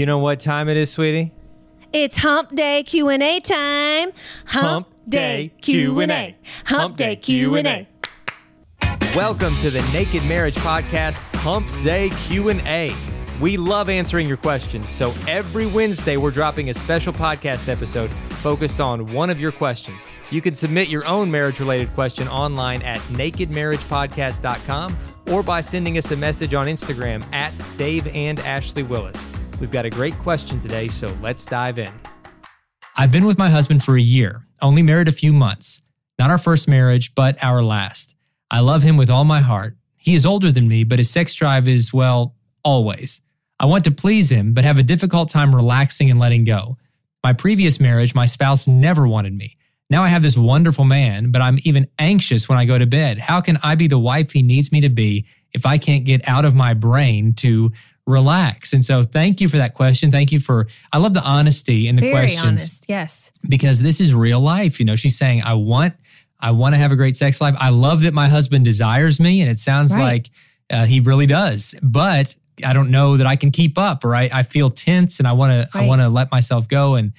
You know what time it is, sweetie? It's Hump Day Q&A time. Hump Day Q&A. Hump Day Q&A. Welcome to the Naked Marriage Podcast Hump Day Q&A. We love answering your questions, so every Wednesday we're dropping a special podcast episode focused on one of your questions. You can submit your own marriage-related question online at nakedmarriagepodcast.com or by sending us a message on Instagram at Dave and Ashley Willis. We've got a great question today, so let's dive in. I've been with my husband for a year, only married a few months. Not our first marriage, but our last. I love him with all my heart. He is older than me, but his sex drive is, well, always. I want to please him, but have a difficult time relaxing and letting go. My previous marriage, my spouse never wanted me. Now I have this wonderful man, but I'm even anxious when I go to bed. How can I be the wife he needs me to be if I can't get out of my brain to relax? And so thank you for that question. Thank you for, I love the honesty in the Very questions honest, yes. because this is real life. You know, she's saying, I want, I want to have a great sex life. I love that my husband desires me. And it sounds Right. like uh, he really does, but I don't know that I can keep up or I, I feel tense and I want to, I want to let myself go. And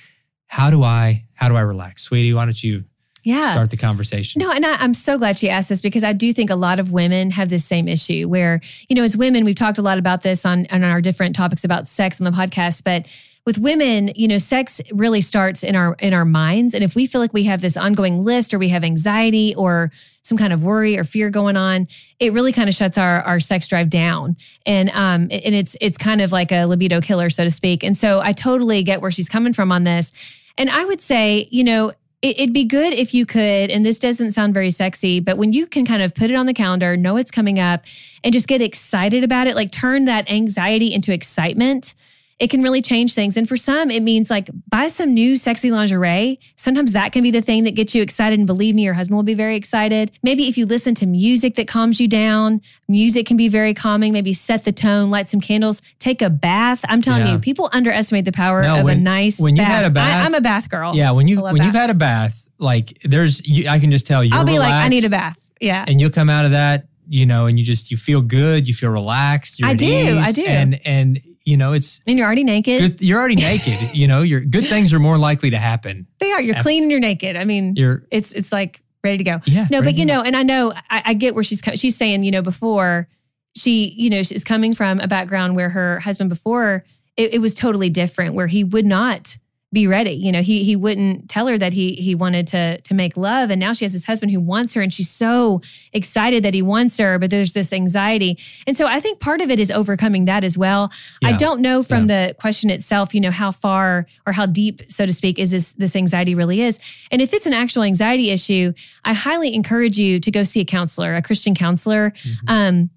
how do I, how do I relax? Sweetie, why don't you Yeah. start the conversation? No, and I, I'm so glad she asked this because I do think a lot of women have this same issue where, you know, as women, we've talked a lot about this on, on our different topics about sex on the podcast, but with women, you know, sex really starts in our in our minds. And if we feel like we have this ongoing list or we have anxiety or some kind of worry or fear going on, it really kind of shuts our our sex drive down. And um and it's it's kind of like a libido killer, so to speak. And so I totally get where she's coming from on this. And I would say, you know, it, it'd be good if you could, and this doesn't sound very sexy, but when you can kind of put it on the calendar, know it's coming up, and just get excited about it, like turn that anxiety into excitement, it can really change things. And for some, it means like buy some new sexy lingerie. Sometimes that can be the thing that gets you excited. And believe me, your husband will be very excited. Maybe if you listen to music that calms you down, music can be very calming. Maybe set the tone, light some candles, take a bath. I'm telling Yeah. you, people underestimate the power No, of a nice when you've bath. had a bath- I, am a bath girl. Yeah, when you when you've had a bath, like there's, you, I can just tell you're I'll be like, I need a bath. Yeah. and you'll come out of that, you know, and you just you feel good, you feel relaxed. You're I do, I do. and and you know it's And you're already naked. good. You're already naked. You know, your good things are more likely to happen. They are. You're After- clean and you're naked. I mean, You're it's it's like ready to go. yeah. No, but you know, and I know I, I get where she's she's saying. You know, before she, you know, is coming from a background where her husband before it, it was totally different, where he would not be ready. You know, he he wouldn't tell her that he he wanted to to make love, and now she has this husband who wants her, and she's so excited that he wants her, but there's this anxiety, and so I think part of it is overcoming that as well. I don't know from the question itself, you know, how far or how deep, so to speak, is this this anxiety really is. And if it's an actual anxiety issue, I highly encourage you to go see a counselor, a Christian counselor. Mhm. Um,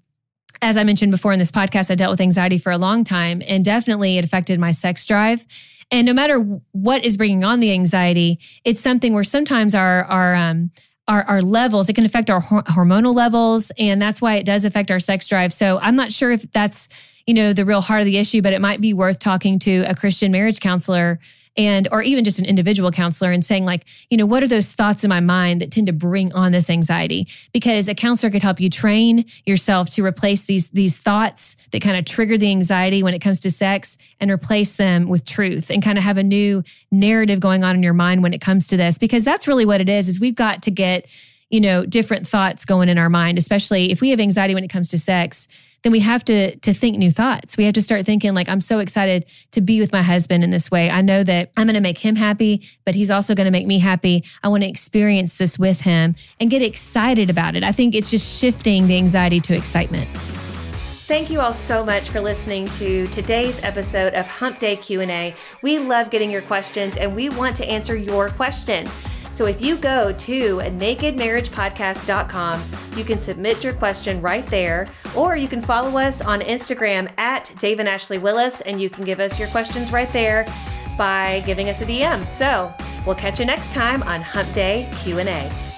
as I mentioned before in this podcast, I dealt with anxiety for a long time, and definitely it affected my sex drive. And no matter what is bringing on the anxiety, it's something where sometimes our our um, our, our levels, it can affect our hormonal levels, and that's why it does affect our sex drive. So I'm not sure if that's you know the real heart of the issue, but it might be worth talking to a Christian marriage counselor and or even just an individual counselor and saying like you know what are those thoughts in my mind that tend to bring on this anxiety? Because a counselor could help you train yourself to replace these these thoughts that kind of trigger the anxiety when it comes to sex and replace them with truth and kind of have a new narrative going on in your mind when it comes to this. Because that's really what it is is we've got to get you know different thoughts going in our mind especially if we have anxiety when it comes to sex then we have to to think new thoughts. We have to start thinking like I'm so excited to be with my husband in this way. I know that I'm going to make him happy, but he's also going to make me happy. I want to experience this with him and get excited about it. I think it's just shifting the anxiety to excitement. Thank you all so much for listening to today's episode of Hump Day Q&A. We love getting your questions and we want to answer your question. So if you go to nakedmarriagepodcast.com, you can submit your question right there, or you can follow us on Instagram at Dave and Ashley Willis, and you can give us your questions right there by giving us a DM. So we'll catch you next time on Hump Day Q&A.